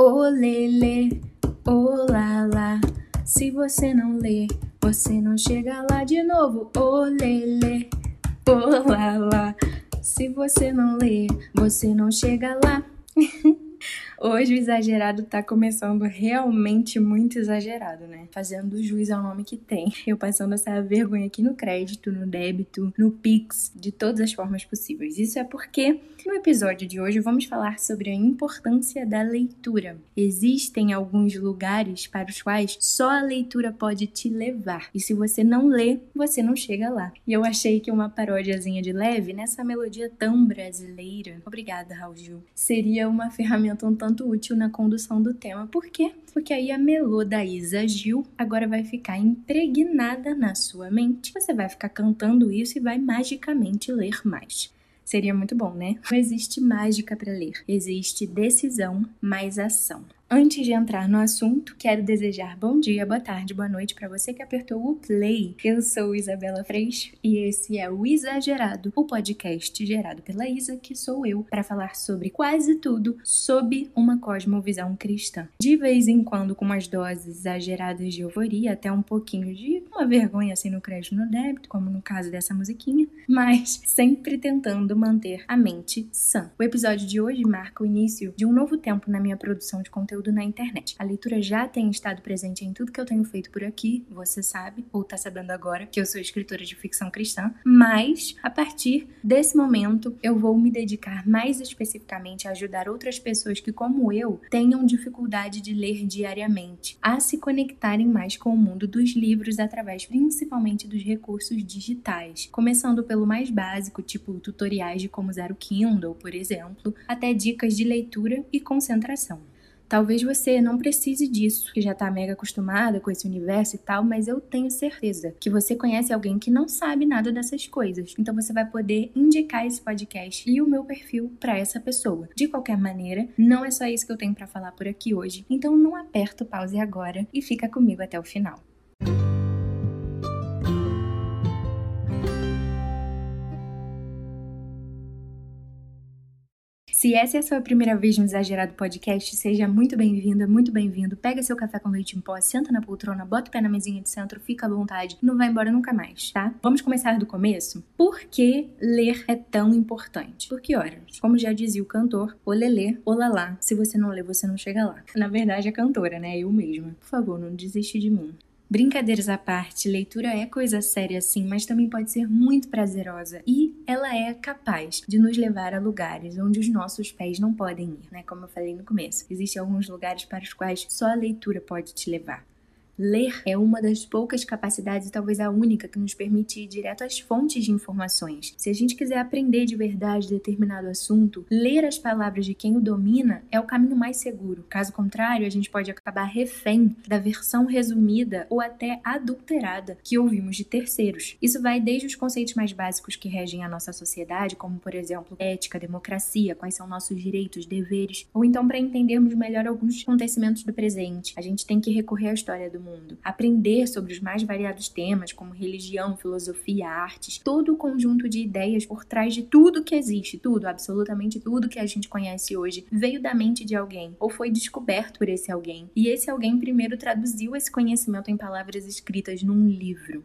Olele, olala. Se você não lê, você não chega lá de novo. Olele, olala. Se você não lê, você não chega lá. Hoje o exagerado tá começando realmente muito exagerado, né? Fazendo juiz ao nome que tem. Eu passando essa vergonha aqui no crédito, no débito, no Pix, de todas as formas possíveis. Isso é porque no episódio de hoje vamos falar sobre a importância da leitura. Existem alguns lugares para os quais só a leitura pode te levar. E se você não lê, você não chega lá. E eu achei que uma paródiazinha de leve nessa melodia tão brasileira, obrigada, Raul Gil, seria uma ferramenta um tanto tanto útil na condução do tema. Por quê? Porque aí a melô da Isa Gil agora vai ficar impregnada na sua mente. Você vai ficar cantando isso e vai magicamente ler mais. Seria muito bom, né? Não existe mágica para ler, existe decisão mais ação. Antes de entrar no assunto, quero desejar bom dia, boa tarde, boa noite para você que apertou o play. Eu sou Isabela Freixo e esse é o Exagerado, o podcast gerado pela Isa, que sou eu, para falar sobre quase tudo sob uma cosmovisão cristã. De vez em quando com umas doses exageradas de euforia, até um pouquinho de uma vergonha assim no crédito no débito, como no caso dessa musiquinha, mas sempre tentando manter a mente sã. O episódio de hoje marca o início de um novo tempo na minha produção de conteúdo conteúdo na internet. A leitura já tem estado presente em tudo que eu tenho feito por aqui, você sabe, ou tá sabendo agora, que eu sou escritora de ficção cristã, mas a partir desse momento eu vou me dedicar mais especificamente a ajudar outras pessoas que, como eu, tenham dificuldade de ler diariamente, a se conectarem mais com o mundo dos livros através principalmente dos recursos digitais, começando pelo mais básico, tipo tutoriais de como usar o Kindle, por exemplo, até dicas de leitura e concentração. Talvez você não precise disso, que já tá mega acostumada com esse universo e tal, mas eu tenho certeza que você conhece alguém que não sabe nada dessas coisas. Então você vai poder indicar esse podcast e o meu perfil para essa pessoa. De qualquer maneira, não é só isso que eu tenho para falar por aqui hoje. Então não aperta o pause agora e fica comigo até o final. Se essa é a sua primeira vez no Exagerado Podcast, seja muito bem-vinda, muito bem-vindo. Pega seu café com leite em pó, senta na poltrona, bota o pé na mesinha de centro, fica à vontade, não vai embora nunca mais, tá? Vamos começar do começo? Por que ler é tão importante? Porque, olha, como já dizia o cantor, olelê, olalá, se você não lê, você não chega lá. Na verdade, a cantora, né? Eu mesma. Por favor, não desiste de mim. Brincadeiras à parte, leitura é coisa séria sim, mas também pode ser muito prazerosa e ela é capaz de nos levar a lugares onde os nossos pés não podem ir, né? Como eu falei no começo. Existem alguns lugares para os quais só a leitura pode te levar. Ler é uma das poucas capacidades, talvez a única, que nos permite ir direto às fontes de informações. Se a gente quiser aprender de verdade determinado assunto, ler as palavras de quem o domina é o caminho mais seguro. Caso contrário, a gente pode acabar refém da versão resumida ou até adulterada que ouvimos de terceiros. Isso vai desde os conceitos mais básicos que regem a nossa sociedade, como por exemplo ética, democracia, quais são nossos direitos, deveres, ou então para entendermos melhor alguns acontecimentos do presente, a gente tem que recorrer à história do mundo mundo, aprender sobre os mais variados temas, como religião, filosofia, artes, todo o conjunto de ideias por trás de tudo que existe, tudo, absolutamente tudo que a gente conhece hoje, veio da mente de alguém ou foi descoberto por esse alguém. E esse alguém primeiro traduziu esse conhecimento em palavras escritas num livro.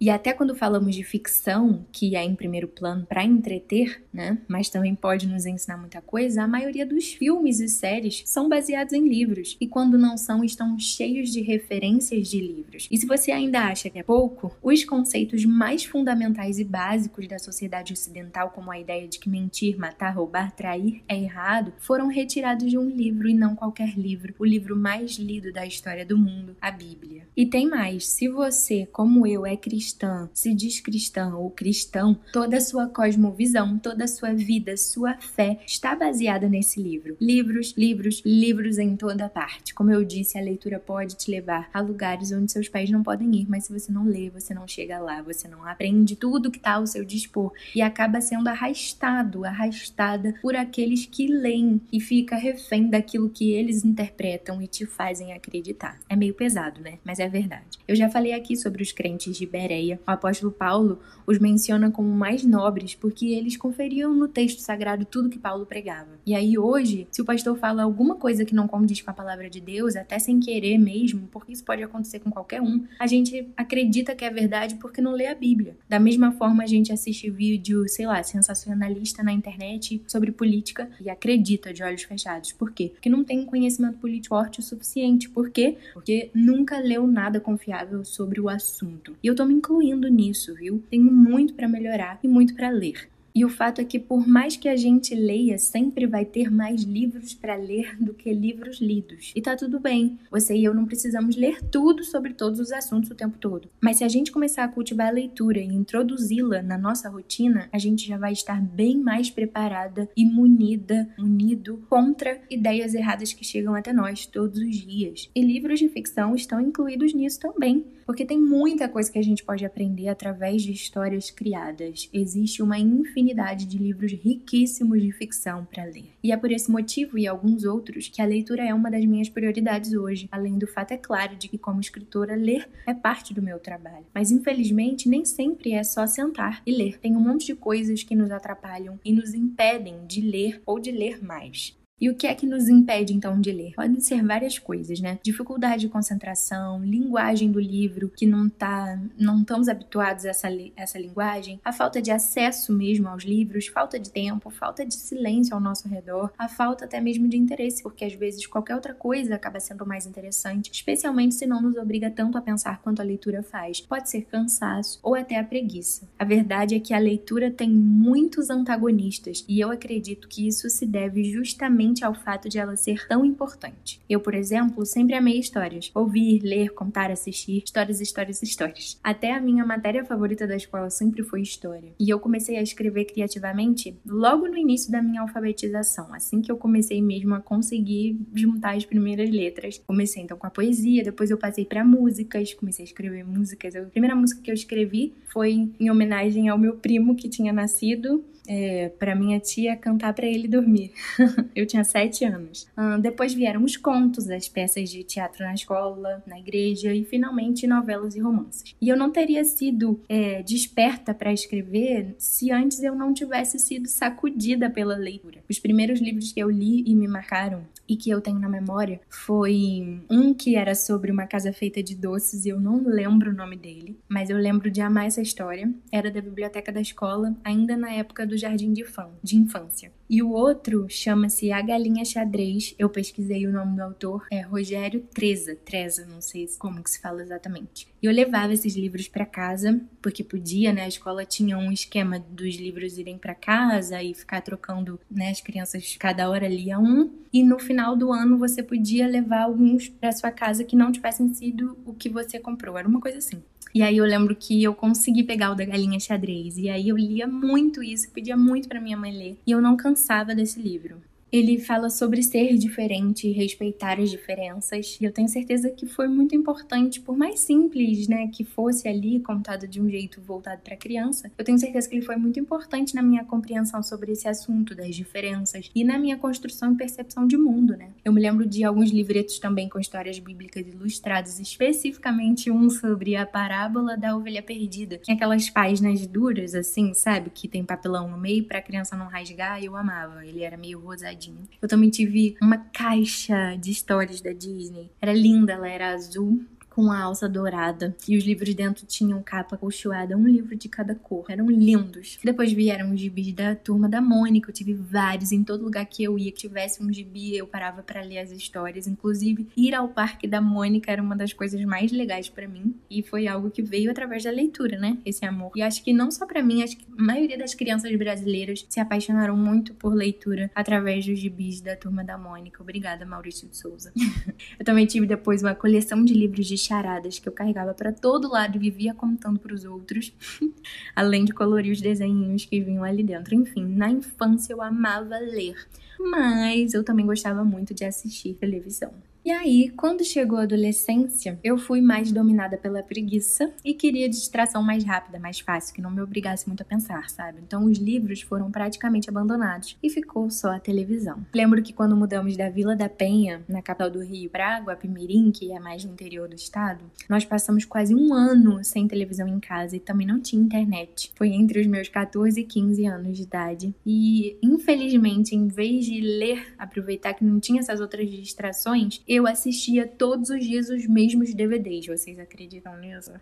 E até quando falamos de ficção, que é em primeiro plano para entreter, né, mas também pode nos ensinar muita coisa, a maioria dos filmes e séries são baseados em livros, e quando não são, estão cheios de referências de livros. E se você ainda acha que é pouco, os conceitos mais fundamentais e básicos da sociedade ocidental, como a ideia de que mentir, matar, roubar, trair é errado, foram retirados de um livro e não qualquer livro, o livro mais lido da história do mundo, a Bíblia. E tem mais, se você, como eu, é cristão, cristã, se diz cristã ou cristão, toda a sua cosmovisão, toda a sua vida, sua fé está baseada nesse livro. Livros, livros, livros em toda parte. Como eu disse, a leitura pode te levar a lugares onde seus pés não podem ir, mas se você não lê, você não chega lá, você não aprende tudo que está ao seu dispor e acaba sendo arrastado, arrastada por aqueles que leem e fica refém daquilo que eles interpretam e te fazem acreditar. É meio pesado, né? Mas é verdade. Eu já falei aqui sobre os crentes de Beré Bereia, o apóstolo Paulo os menciona como mais nobres porque eles conferiam no texto sagrado tudo que Paulo pregava. E aí hoje, se o pastor fala alguma coisa que não condiz com a palavra de Deus, até sem querer mesmo, porque isso pode acontecer com qualquer um, a gente acredita que é verdade porque não lê a Bíblia. Da mesma forma, a gente assiste vídeo, sei lá, sensacionalista na internet sobre política e acredita de olhos fechados. Por quê? Porque não tem conhecimento político forte o suficiente. Por quê? Porque nunca leu nada confiável sobre o assunto. E eu tô me incluindo nisso, viu? Tenho muito para melhorar e muito para ler. E o fato é que, por mais que a gente leia, sempre vai ter mais livros para ler do que livros lidos. E tá tudo bem. Você e eu não precisamos ler tudo sobre todos os assuntos o tempo todo. Mas se a gente começar a cultivar a leitura e introduzi-la na nossa rotina, a gente já vai estar bem mais preparada e munida, unido contra ideias erradas que chegam até nós todos os dias. E livros de ficção estão incluídos nisso também porque tem muita coisa que a gente pode aprender através de histórias criadas. Existe uma infinidade de livros riquíssimos de ficção para ler. E é por esse motivo e alguns outros que a leitura é uma das minhas prioridades hoje, além do fato é claro de que como escritora ler é parte do meu trabalho. Mas infelizmente nem sempre é só sentar e ler. Tem um monte de coisas que nos atrapalham e nos impedem de ler ou de ler mais. E o que é que nos impede então de ler? Podem ser várias coisas, né? Dificuldade de concentração, linguagem do livro que não tá, não estamos habituados a essa, essa linguagem, a falta de acesso mesmo aos livros, falta de tempo, falta de silêncio ao nosso redor, a falta até mesmo de interesse, porque às vezes qualquer outra coisa acaba sendo mais interessante, especialmente se não nos obriga tanto a pensar quanto a leitura faz. Pode ser cansaço ou até a preguiça. A verdade é que a leitura tem muitos antagonistas e eu acredito que isso se deve justamente ao fato de ela ser tão importante. Eu, por exemplo, sempre amei histórias. Ouvir, ler, contar, assistir, histórias, histórias, histórias. Até a minha matéria favorita da escola sempre foi história. E eu comecei a escrever criativamente logo no início da minha alfabetização, assim que eu comecei mesmo a conseguir juntar as primeiras letras. Comecei então com a poesia, depois eu passei para músicas, comecei a escrever músicas. A primeira música que eu escrevi foi em homenagem ao meu primo que tinha nascido é, para minha tia cantar para ele dormir. eu tinha sete anos. Uh, depois vieram os contos, as peças de teatro na escola, na igreja e finalmente novelas e romances. E eu não teria sido é, desperta para escrever se antes eu não tivesse sido sacudida pela leitura. Os primeiros livros que eu li e me marcaram e que eu tenho na memória foi um que era sobre uma casa feita de doces e eu não lembro o nome dele, mas eu lembro de amar essa história. Era da biblioteca da escola, ainda na época do jardim de, fã, de infância. E o outro chama-se A Galinha Xadrez. Eu pesquisei o nome do autor, é Rogério Treza. Treza, não sei como que se fala exatamente. E eu levava esses livros para casa, porque podia, né? A escola tinha um esquema dos livros irem para casa e ficar trocando, né? As crianças cada hora lia um. E no final do ano você podia levar alguns para sua casa que não tivessem sido o que você comprou. Era uma coisa assim. E aí eu lembro que eu consegui pegar o da galinha xadrez. E aí eu lia muito isso, pedia muito para minha mãe ler. E eu não cansava desse livro. Ele fala sobre ser diferente e respeitar as diferenças. E eu tenho certeza que foi muito importante, por mais simples, né, que fosse ali contado de um jeito voltado para criança. Eu tenho certeza que ele foi muito importante na minha compreensão sobre esse assunto das diferenças e na minha construção e percepção de mundo, né? Eu me lembro de alguns livretos também com histórias bíblicas ilustradas, especificamente um sobre a parábola da ovelha perdida. Tinha aquelas páginas duras assim, sabe, que tem papelão no meio para a criança não rasgar, eu amava. Ele era meio rosadinho eu também tive uma caixa de histórias da Disney. Era linda, ela era azul com a alça dourada. E os livros dentro tinham capa colchoada, um livro de cada cor. Eram lindos. Depois vieram os gibis da turma da Mônica. Eu tive vários. Em todo lugar que eu ia, que tivesse um gibi, eu parava para ler as histórias. Inclusive, ir ao parque da Mônica era uma das coisas mais legais para mim. E foi algo que veio através da leitura, né? Esse amor. E acho que não só para mim, acho que a maioria das crianças brasileiras se apaixonaram muito por leitura através dos gibis da turma da Mônica. Obrigada, Maurício de Souza. eu também tive depois uma coleção de livros de charadas que eu carregava para todo lado e vivia contando para os outros, além de colorir os desenhinhos que vinham ali dentro. Enfim, na infância eu amava ler, mas eu também gostava muito de assistir televisão. E aí, quando chegou a adolescência, eu fui mais dominada pela preguiça e queria distração mais rápida, mais fácil, que não me obrigasse muito a pensar, sabe? Então os livros foram praticamente abandonados e ficou só a televisão. Lembro que quando mudamos da Vila da Penha, na capital do Rio, para Guapimirim, que é mais no interior do estado, nós passamos quase um ano sem televisão em casa e também não tinha internet. Foi entre os meus 14 e 15 anos de idade. E, infelizmente, em vez de ler, aproveitar que não tinha essas outras distrações, eu assistia todos os dias os mesmos DVDs. Vocês acreditam nisso?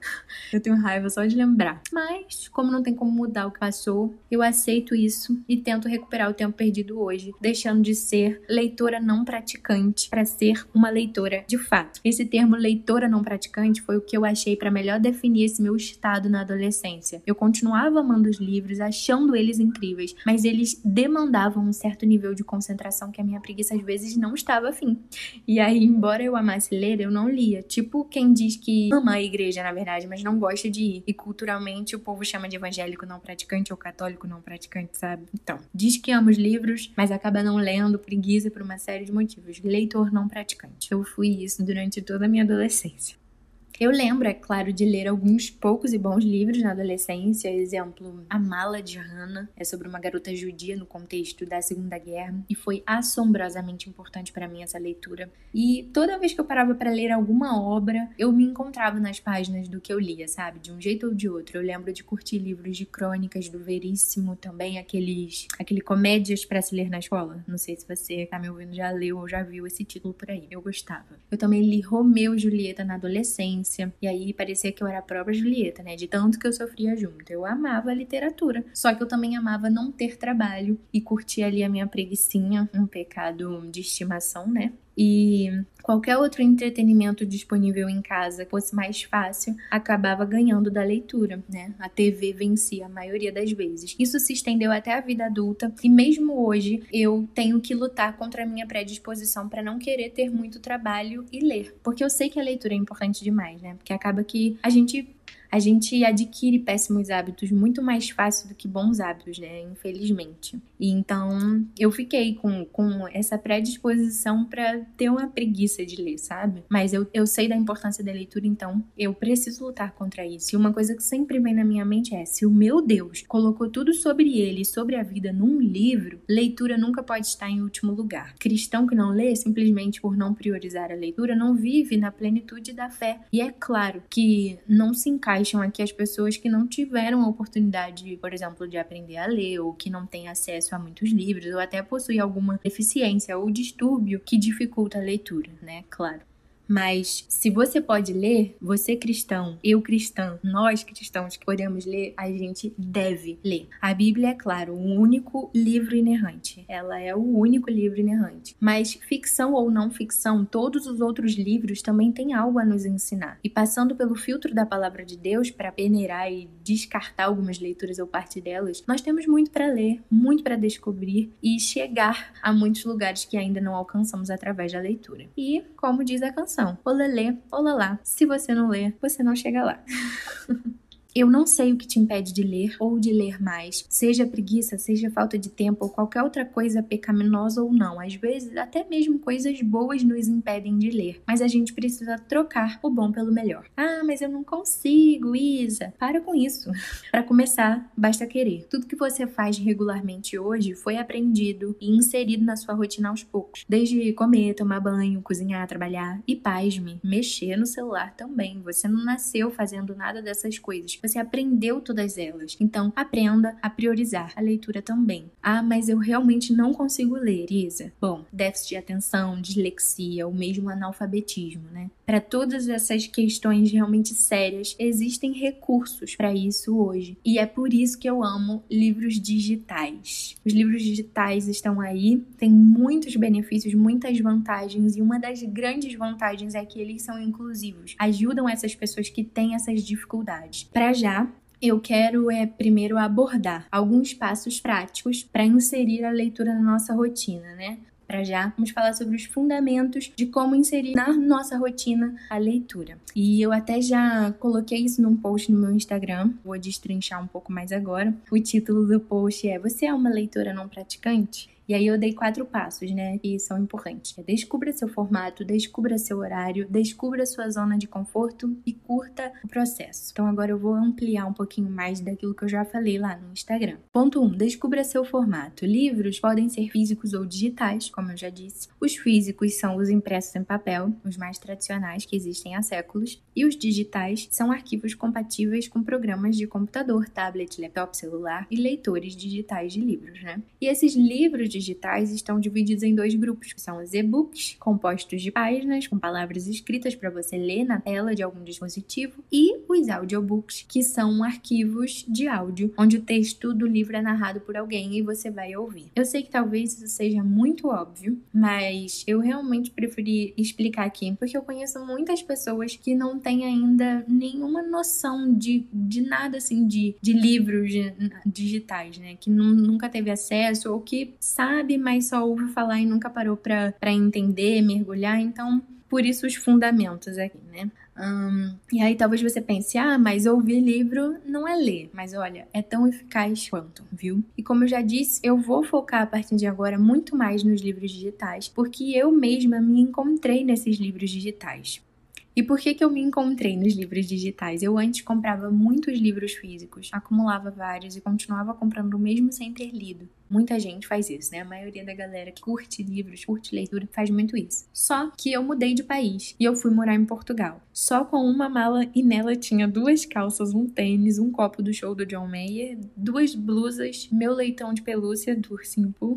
Eu tenho raiva só de lembrar. Mas, como não tem como mudar o que passou, eu aceito isso e tento recuperar o tempo perdido hoje, deixando de ser leitora não praticante para ser uma leitora de fato. Esse termo leitora não praticante foi o que eu achei para melhor definir esse meu estado na adolescência. Eu continuava amando os livros, achando eles incríveis, mas eles demandavam um certo nível de concentração que a minha preguiça às vezes não estava afim. E aí embora eu amasse ler, eu não lia. Tipo quem diz que ama a igreja, na verdade, mas não gosta de ir. E culturalmente o povo chama de evangélico não praticante ou católico não praticante, sabe? Então, diz que ama os livros, mas acaba não lendo, preguiça por uma série de motivos. Leitor não praticante. Eu fui isso durante toda a minha adolescência. Eu lembro, é claro, de ler alguns poucos e bons livros na adolescência, exemplo, A Mala de Hannah, é sobre uma garota judia no contexto da Segunda Guerra e foi assombrosamente importante para mim essa leitura. E toda vez que eu parava para ler alguma obra, eu me encontrava nas páginas do que eu lia, sabe? De um jeito ou de outro. Eu lembro de curtir livros de crônicas do Veríssimo, também aqueles, aquele comédias para se ler na escola. Não sei se você tá me ouvindo já leu ou já viu esse título por aí. Eu gostava. Eu também li Romeu e Julieta na adolescência e aí parecia que eu era a própria Julieta, né? De tanto que eu sofria junto. Eu amava a literatura. Só que eu também amava não ter trabalho e curtir ali a minha preguiçinha, um pecado de estimação, né? E qualquer outro entretenimento disponível em casa fosse mais fácil, acabava ganhando da leitura, né? A TV vencia a maioria das vezes. Isso se estendeu até a vida adulta e mesmo hoje eu tenho que lutar contra a minha predisposição para não querer ter muito trabalho e ler, porque eu sei que a leitura é importante demais, né? Porque acaba que a gente a gente adquire péssimos hábitos muito mais fácil do que bons hábitos, né? Infelizmente. E então eu fiquei com, com essa predisposição para ter uma preguiça de ler, sabe? Mas eu, eu sei da importância da leitura, então eu preciso lutar contra isso. E uma coisa que sempre vem na minha mente é: se o meu Deus colocou tudo sobre ele, sobre a vida num livro, leitura nunca pode estar em último lugar. Cristão que não lê, simplesmente por não priorizar a leitura, não vive na plenitude da fé. E é claro que não se encaixa encaixam aqui as pessoas que não tiveram a oportunidade, por exemplo, de aprender a ler, ou que não têm acesso a muitos livros, ou até possuem alguma deficiência ou distúrbio que dificulta a leitura, né? Claro. Mas se você pode ler, você cristão, eu cristã, nós cristãos que podemos ler, a gente deve ler. A Bíblia é, claro, o único livro inerrante. Ela é o único livro inerrante. Mas ficção ou não ficção, todos os outros livros também têm algo a nos ensinar. E passando pelo filtro da palavra de Deus para peneirar e descartar algumas leituras ou parte delas, nós temos muito para ler, muito para descobrir e chegar a muitos lugares que ainda não alcançamos através da leitura. E, como diz a canção, canção. Olelê, olalá. Se você não ler, você não chega lá. Eu não sei o que te impede de ler ou de ler mais, seja preguiça, seja falta de tempo ou qualquer outra coisa pecaminosa ou não. Às vezes, até mesmo coisas boas nos impedem de ler, mas a gente precisa trocar o bom pelo melhor. Ah, mas eu não consigo, Isa. Para com isso. Para começar, basta querer. Tudo que você faz regularmente hoje foi aprendido e inserido na sua rotina aos poucos. Desde comer, tomar banho, cozinhar, trabalhar e, pasme, mexer no celular também. Você não nasceu fazendo nada dessas coisas você aprendeu todas elas. Então, aprenda a priorizar a leitura também. Ah, mas eu realmente não consigo ler, Isa. Bom, déficit de atenção, dislexia ou mesmo analfabetismo, né? Para todas essas questões realmente sérias, existem recursos para isso hoje. E é por isso que eu amo livros digitais. Os livros digitais estão aí, têm muitos benefícios, muitas vantagens, e uma das grandes vantagens é que eles são inclusivos, ajudam essas pessoas que têm essas dificuldades. Para já, eu quero é primeiro abordar alguns passos práticos para inserir a leitura na nossa rotina, né? Para já, vamos falar sobre os fundamentos de como inserir na nossa rotina a leitura. E eu até já coloquei isso num post no meu Instagram, vou destrinchar um pouco mais agora. O título do post é Você é uma leitora não praticante? E E aí eu dei quatro passos, né, que são importantes. É descubra seu formato, descubra seu horário, descubra sua zona de conforto e curta o processo. Então agora eu vou ampliar um pouquinho mais daquilo que eu já falei lá no Instagram. Ponto 1. Um, descubra seu formato. Livros podem ser físicos ou digitais, como eu já disse. Os físicos são os impressos em papel, os mais tradicionais que existem há séculos, e os digitais são arquivos compatíveis com programas de computador, tablet, laptop, celular e leitores digitais de livros, né? E esses livros digitais estão divididos em dois grupos, são os e-books, compostos de páginas com palavras escritas para você ler na tela de algum dispositivo, e os audiobooks, que são arquivos de áudio, onde o texto do livro é narrado por alguém e você vai ouvir. Eu sei que talvez isso seja muito óbvio, mas eu realmente preferi explicar aqui, porque eu conheço muitas pessoas que não têm ainda nenhuma noção de, de nada assim de, de livros digitais, né? Que nunca teve acesso ou que sabe, mas só ouve falar e nunca parou para entender, mergulhar. Então, por isso os fundamentos aqui, né? Um, e aí talvez você pense, ah, mas ouvir livro não é ler. Mas olha, é tão eficaz quanto, viu? E como eu já disse, eu vou focar a partir de agora muito mais nos livros digitais, porque eu mesma me encontrei nesses livros digitais. E por que, que eu me encontrei nos livros digitais? Eu antes comprava muitos livros físicos, acumulava vários e continuava comprando o mesmo sem ter lido. Muita gente faz isso, né? A maioria da galera que curte livros, curte leitura, faz muito isso. Só que eu mudei de país e eu fui morar em Portugal. Só com uma mala e nela tinha duas calças, um tênis, um copo do show do John Mayer, duas blusas, meu leitão de pelúcia do Ursinho Pooh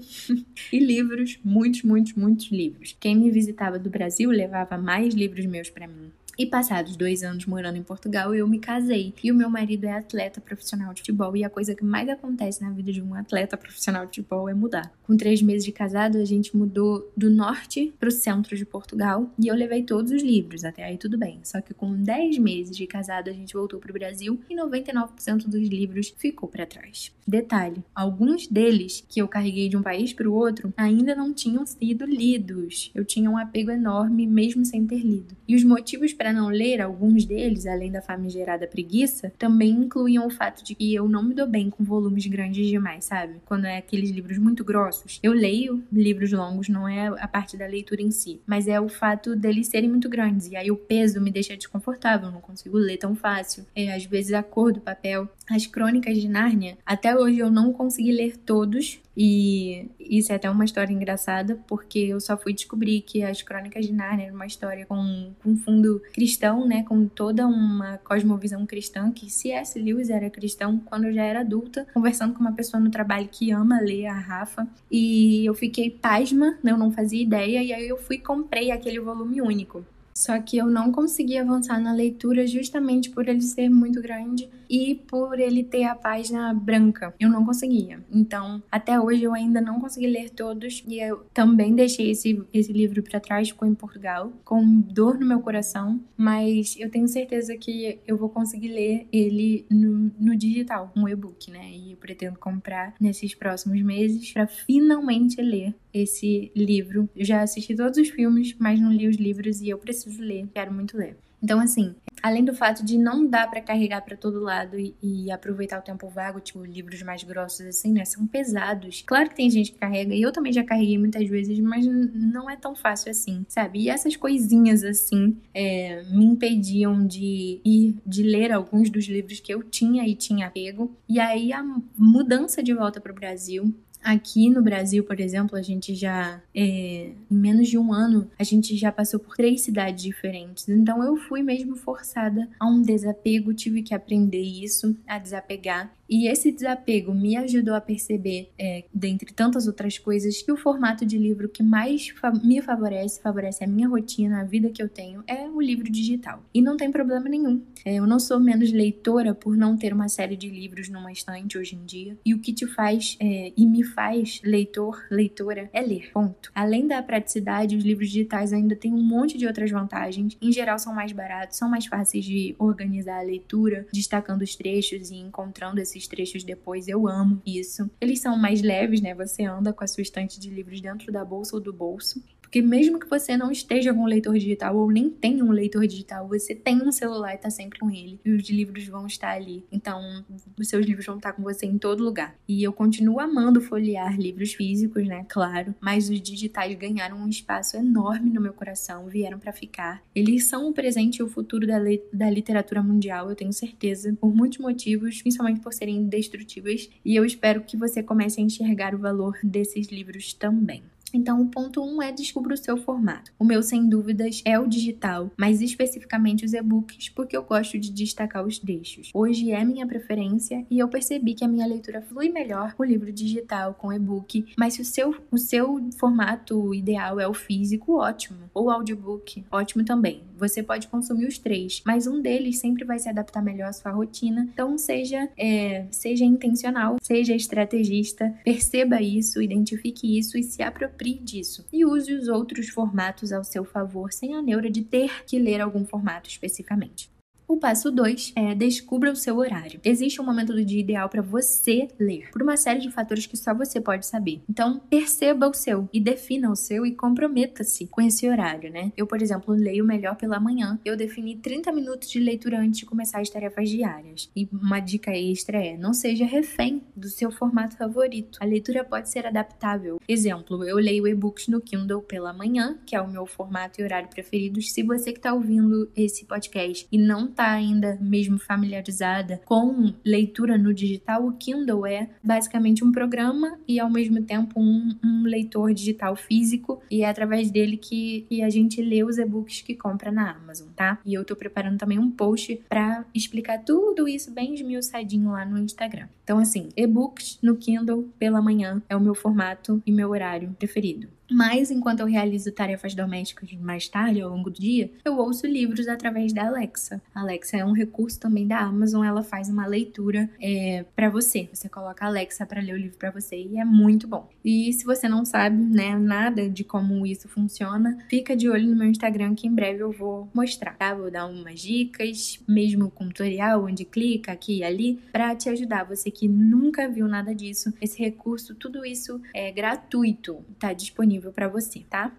e livros, muitos, muitos, muitos livros. Quem me visitava do Brasil levava mais livros meus para mim. E passados dois anos morando em Portugal, eu me casei. E o meu marido é atleta profissional de futebol. E a coisa que mais acontece na vida de um atleta profissional de futebol é mudar. Com três meses de casado, a gente mudou do norte para o centro de Portugal. E eu levei todos os livros. Até aí tudo bem. Só que com dez meses de casado, a gente voltou para o Brasil e 99% dos livros ficou para trás. Detalhe: alguns deles que eu carreguei de um país para o outro ainda não tinham sido lidos. Eu tinha um apego enorme, mesmo sem ter lido. E os motivos para para não ler alguns deles, além da famigerada preguiça, também incluíam o fato de que eu não me dou bem com volumes grandes demais, sabe? Quando é aqueles livros muito grossos. Eu leio livros longos, não é a parte da leitura em si, mas é o fato deles serem muito grandes. E aí o peso me deixa desconfortável, não consigo ler tão fácil. É, às vezes a cor do papel. As crônicas de Nárnia, até hoje eu não consegui ler todos, e isso é até uma história engraçada, porque eu só fui descobrir que as Crônicas de Nárnia era uma história com, com fundo cristão, né? Com toda uma cosmovisão cristã, que C.S. Lewis era cristão quando eu já era adulta, conversando com uma pessoa no trabalho que ama ler, a Rafa. E eu fiquei pasma, né? Eu não fazia ideia, e aí eu fui e comprei aquele volume único. Só que eu não consegui avançar na leitura justamente por ele ser muito grande e por ele ter a página branca. Eu não conseguia. Então, até hoje eu ainda não consegui ler todos e eu também deixei esse, esse livro para trás, ficou em Portugal, com dor no meu coração, mas eu tenho certeza que eu vou conseguir ler ele no, no digital, um e-book, né? E eu pretendo comprar nesses próximos meses para finalmente ler esse livro. Eu já assisti todos os filmes, mas não li os livros e eu preciso ler, quero muito ler. Então, assim, além do fato de não dar para carregar para todo lado e, e, aproveitar o tempo vago, tipo livros mais grossos assim, né, são pesados. Claro que tem gente que carrega e eu também já carreguei muitas vezes, mas não é tão fácil assim, sabe? E essas coisinhas assim é, me impediam de ir, de ler alguns dos livros que eu tinha e tinha apego. E aí a mudança de volta para o Brasil Aqui no Brasil, por exemplo, a gente já, é, em menos de um ano, a gente já passou por três cidades diferentes. Então eu fui mesmo forçada a um desapego, tive que aprender isso, a desapegar. E esse desapego me ajudou a perceber, é, dentre tantas outras coisas, que o formato de livro que mais fa me favorece, favorece a minha rotina, a vida que eu tenho, é o livro digital. E não tem problema nenhum. É, eu não sou menos leitora por não ter uma série de livros numa estante hoje em dia. E o que te faz é, e me faz leitor, leitora, é ler. Ponto. Além da praticidade, os livros digitais ainda têm um monte de outras vantagens. Em geral, são mais baratos, são mais fáceis de organizar a leitura, destacando os trechos e encontrando esses esses trechos depois, eu amo isso. Eles são mais leves, né? Você anda com a sua estante de livros dentro da bolsa ou do bolso Porque mesmo que você não esteja com um leitor digital ou nem tenha um leitor digital, você tem um celular e tá sempre com ele. E os livros vão estar ali. Então, os seus livros vão estar com você em todo lugar. E eu continuo amando folhear livros físicos, né? Claro. Mas os digitais ganharam um espaço enorme no meu coração, vieram para ficar. Eles são o presente e o futuro da, da literatura mundial, eu tenho certeza. Por muitos motivos, principalmente por serem indestrutíveis. E eu espero que você comece a enxergar o valor desses livros também. Então, o ponto 1 um é descubra o seu formato. O meu, sem dúvidas, é o digital, mas especificamente os e-books, porque eu gosto de destacar os trechos. Hoje é minha preferência e eu percebi que a minha leitura flui melhor com o livro digital, com e-book, mas se o seu, o seu formato ideal é o físico, ótimo. Ou audiobook, ótimo também. Você pode consumir os três, mas um deles sempre vai se adaptar melhor à sua rotina. Então, seja, é, seja intencional, seja estrategista, perceba isso, identifique isso e se aproprie disso e use os outros formatos ao seu favor sem a neura de ter que ler algum formato especificamente. O passo 2 é descubra o seu horário. Existe um momento do dia ideal para você ler, por uma série de fatores que só você pode saber. Então, perceba o seu e defina o seu e comprometa-se com esse horário, né? Eu, por exemplo, leio melhor pela manhã. Eu defini 30 minutos de leitura antes de começar as tarefas diárias. E uma dica extra é: não seja refém do seu formato favorito. A leitura pode ser adaptável. Exemplo, eu leio e-books no Kindle pela manhã, que é o meu formato e horário preferido. Se você que está ouvindo esse podcast e não está ainda mesmo familiarizada com leitura no digital, o Kindle é basicamente um programa e ao mesmo tempo um, um leitor digital físico e é através dele que, a gente lê os e-books que compra na Amazon, tá? E eu tô preparando também um post para explicar tudo isso bem esmiuçadinho lá no Instagram. Então, assim, e-books no Kindle pela manhã é o meu formato e meu horário preferido. Mas enquanto eu realizo tarefas domésticas mais tarde, ao longo do dia, eu ouço livros através da Alexa. A Alexa é um recurso também da Amazon, ela faz uma leitura é, para você. Você coloca a Alexa para ler o livro para você e é muito bom. E se você não sabe, né, nada de como isso funciona, fica de olho no meu Instagram que em breve eu vou mostrar, tá? Vou dar umas dicas, mesmo com tutorial onde clica aqui e ali, para te ajudar. Você que nunca viu nada disso, esse recurso, tudo isso é gratuito, tá disponível disponível para você, tá?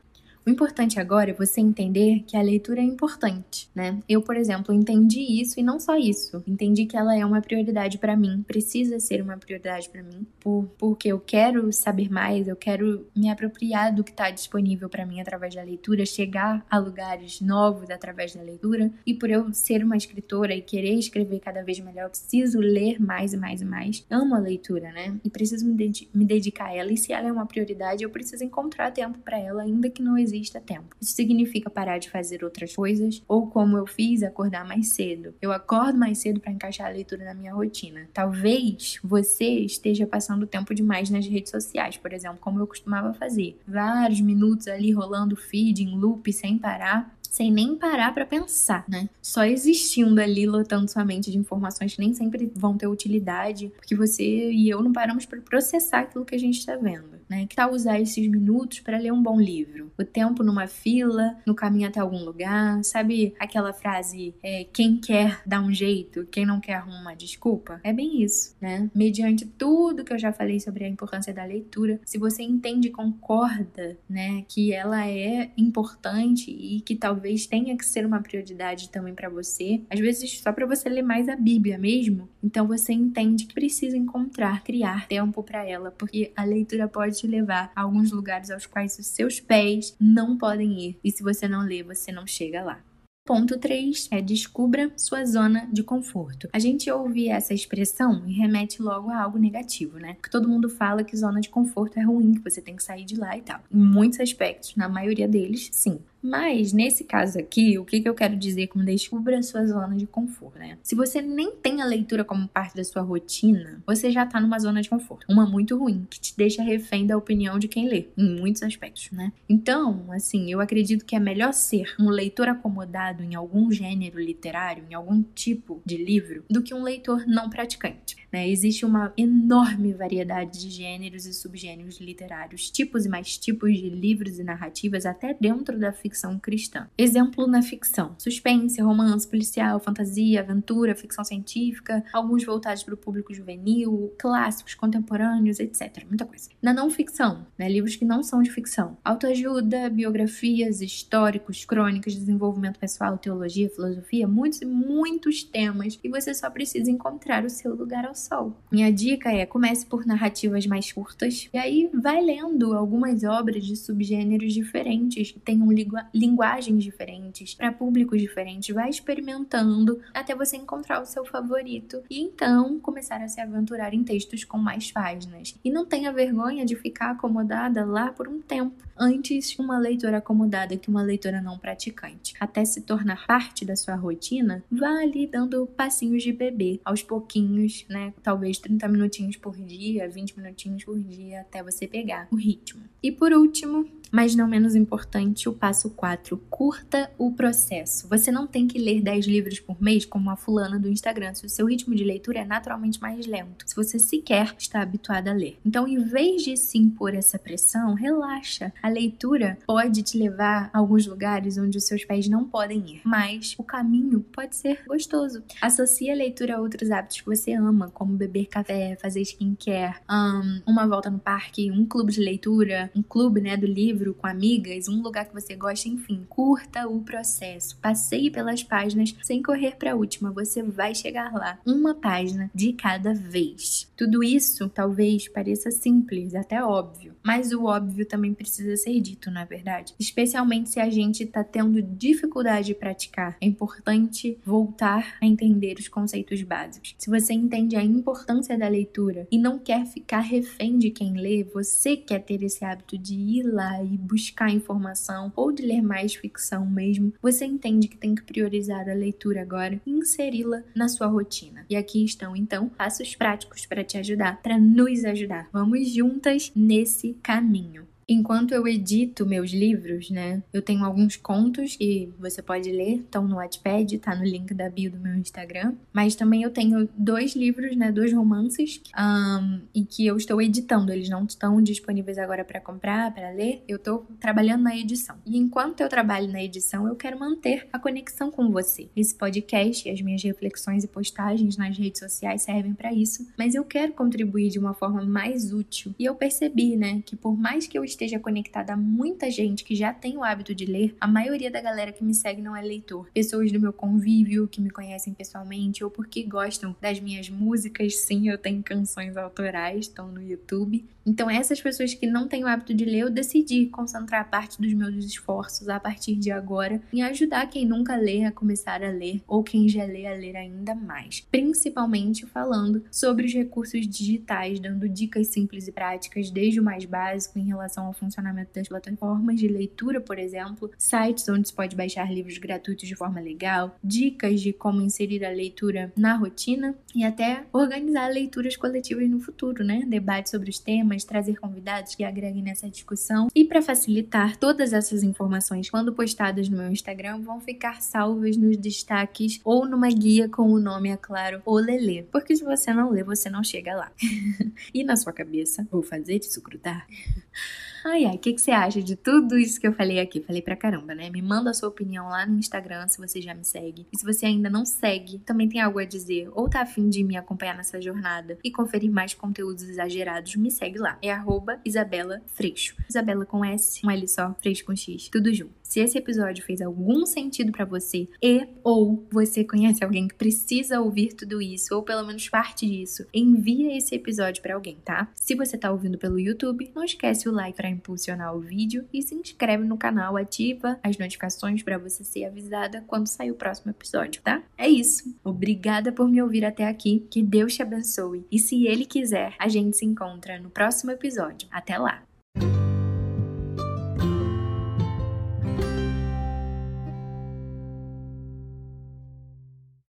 O importante agora é você entender que a leitura é importante, né? Eu, por exemplo, entendi isso e não só isso. Entendi que ela é uma prioridade para mim, precisa ser uma prioridade para mim, por, porque eu quero saber mais, eu quero me apropriar do que está disponível para mim através da leitura, chegar a lugares novos através da leitura. E por eu ser uma escritora e querer escrever cada vez melhor, eu preciso ler mais e mais e mais. Amo a leitura, né? E preciso me, dedicar a ela. E se ela é uma prioridade, eu preciso encontrar tempo para ela, ainda que não exista exista tempo. Isso significa parar de fazer outras coisas ou como eu fiz, acordar mais cedo. Eu acordo mais cedo para encaixar a leitura na minha rotina. Talvez você esteja passando tempo demais nas redes sociais, por exemplo, como eu costumava fazer. Vários minutos ali rolando feed em loop sem parar sem nem parar para pensar, né? Só existindo ali, lotando sua mente de informações que nem sempre vão ter utilidade, porque você e eu não paramos para processar aquilo que a gente está vendo né? Que tal usar esses minutos para ler um bom livro? O tempo numa fila, no caminho até algum lugar, sabe aquela frase, é, quem quer dar um jeito, quem não quer arruma uma desculpa? É bem isso, né? Mediante tudo que eu já falei sobre a importância da leitura, se você entende e concorda, né, que ela é importante e que talvez tenha que ser uma prioridade também para você, às vezes só para você ler mais a Bíblia mesmo, então você entende que precisa encontrar, criar tempo para ela, porque a leitura pode te levar a alguns lugares aos quais os seus pés não podem ir. E se você não lê, você não chega lá. Ponto 3 é descubra sua zona de conforto. A gente ouve essa expressão e remete logo a algo negativo, né? Que todo mundo fala que zona de conforto é ruim, que você tem que sair de lá e tal. Em muitos aspectos, na maioria deles, sim. Mas nesse caso aqui, o que, que eu quero dizer com descubra a sua zona de conforto, né? Se você nem tem a leitura como parte da sua rotina, você já tá numa zona de conforto. Uma muito ruim, que te deixa refém da opinião de quem lê, em muitos aspectos, né? Então, assim, eu acredito que é melhor ser um leitor acomodado em algum gênero literário, em algum tipo de livro, do que um leitor não praticante. Né? Existe uma enorme variedade de gêneros e subgêneros literários, tipos e mais tipos de livros e narrativas, até dentro da ficção ficção cristã. Exemplo na ficção: suspense, romance, policial, fantasia, aventura, ficção científica, alguns voltados para o público juvenil, clássicos, contemporâneos, etc. Muita coisa. Na não ficção, né, livros que não são de ficção, autoajuda, biografias, históricos, crônicas, desenvolvimento pessoal, teologia, filosofia, muitos e muitos temas e você só precisa encontrar o seu lugar ao sol. Minha dica é comece por narrativas mais curtas e aí vai lendo algumas obras de subgêneros diferentes que tenham linguagens diferentes para públicos diferentes, vai experimentando até você encontrar o seu favorito e então começar a se aventurar em textos com mais páginas. E não tenha vergonha de ficar acomodada lá por um tempo antes uma leitora acomodada que uma leitora não praticante. Até se tornar parte da sua rotina, vá ali dando passinhos de bebê, aos pouquinhos, né? Talvez 30 minutinhos por dia, 20 minutinhos por dia, até você pegar o ritmo. E por último, mas não menos importante, o passo 4. Curta o processo. Você não tem que ler 10 livros por mês como a fulana do Instagram, se o seu ritmo de leitura é naturalmente mais lento, se você sequer está habituado a ler. Então, em vez de se impor essa pressão, relaxa. A leitura pode te levar a alguns lugares onde os seus pés não podem ir, mas o caminho pode ser gostoso. Associe a leitura a outros hábitos que você ama, como beber café, fazer skincare, um, uma volta no parque, um clube de leitura, um clube né, do livro livro com amigas, um lugar que você gosta, enfim, curta o processo. Passeie pelas páginas sem correr para a última, você vai chegar lá, uma página de cada vez. Tudo isso talvez pareça simples, até óbvio, mas o óbvio também precisa ser dito, não é verdade? Especialmente se a gente está tendo dificuldade de praticar. É importante voltar a entender os conceitos básicos. Se você entende a importância da leitura e não quer ficar refém de quem lê, você quer ter esse hábito de ir lá buscar informação ou de ler mais ficção mesmo, você entende que tem que priorizar a leitura agora e inseri-la na sua rotina. E aqui estão então passos práticos para te ajudar, para nos ajudar. Vamos juntas nesse caminho. Enquanto eu edito meus livros, né, eu tenho alguns contos que você pode ler, estão no Wattpad, tá no link da bio do meu Instagram. Mas também eu tenho dois livros, né, dois romances, um, e que eu estou editando. Eles não estão disponíveis agora para comprar, para ler. Eu estou trabalhando na edição. E enquanto eu trabalho na edição, eu quero manter a conexão com você. Esse podcast as minhas reflexões e postagens nas redes sociais servem para isso, mas eu quero contribuir de uma forma mais útil. E eu percebi, né, que por mais que eu esteja conectada a muita gente que já tem o hábito de ler, a maioria da galera que me segue não é leitor. Pessoas do meu convívio, que me conhecem pessoalmente, ou porque gostam das minhas músicas. Sim, eu tenho canções autorais, estão no YouTube. Então, essas pessoas que não têm o hábito de ler, eu decidi concentrar parte dos meus esforços a partir de agora em ajudar quem nunca lê a começar a ler ou quem já lê a ler ainda mais. Principalmente falando sobre os recursos digitais, dando dicas simples e práticas, desde o mais básico em relação ao funcionamento das plataformas de leitura, por exemplo, sites onde se pode baixar livros gratuitos de forma legal, dicas de como inserir a leitura na rotina e até organizar leituras coletivas no futuro, né? Debates sobre os temas trazer convidados que agreguem nessa discussão. E para facilitar, todas essas informações, quando postadas no meu Instagram, vão ficar salvas nos destaques ou numa guia com o nome, é claro, o Lelê. Porque se você não lê, você não chega lá. e na sua cabeça, vou fazer isso grudar? Ai, ai, o que, que você acha de tudo isso que eu falei aqui? Falei pra caramba, né? Me manda a sua opinião lá no Instagram se você já me segue. E se você ainda não segue, também tem algo a dizer ou tá afim de me acompanhar nessa jornada e conferir mais conteúdos exagerados, me segue lá. É arroba Isabela Freixo. Isabela com S, um L só, Freixo com X, tudo junto. Se esse episódio fez algum sentido para você e ou você conhece alguém que precisa ouvir tudo isso ou pelo menos parte disso, envia esse episódio para alguém, tá? Se você tá ouvindo pelo YouTube, não esquece o like para impulsionar o vídeo e se inscreve no canal, ativa as notificações para você ser avisada quando sair o próximo episódio, tá? É isso. Obrigada por me ouvir até aqui. Que Deus te abençoe. E se ele quiser, a gente se encontra no próximo episódio. Até lá.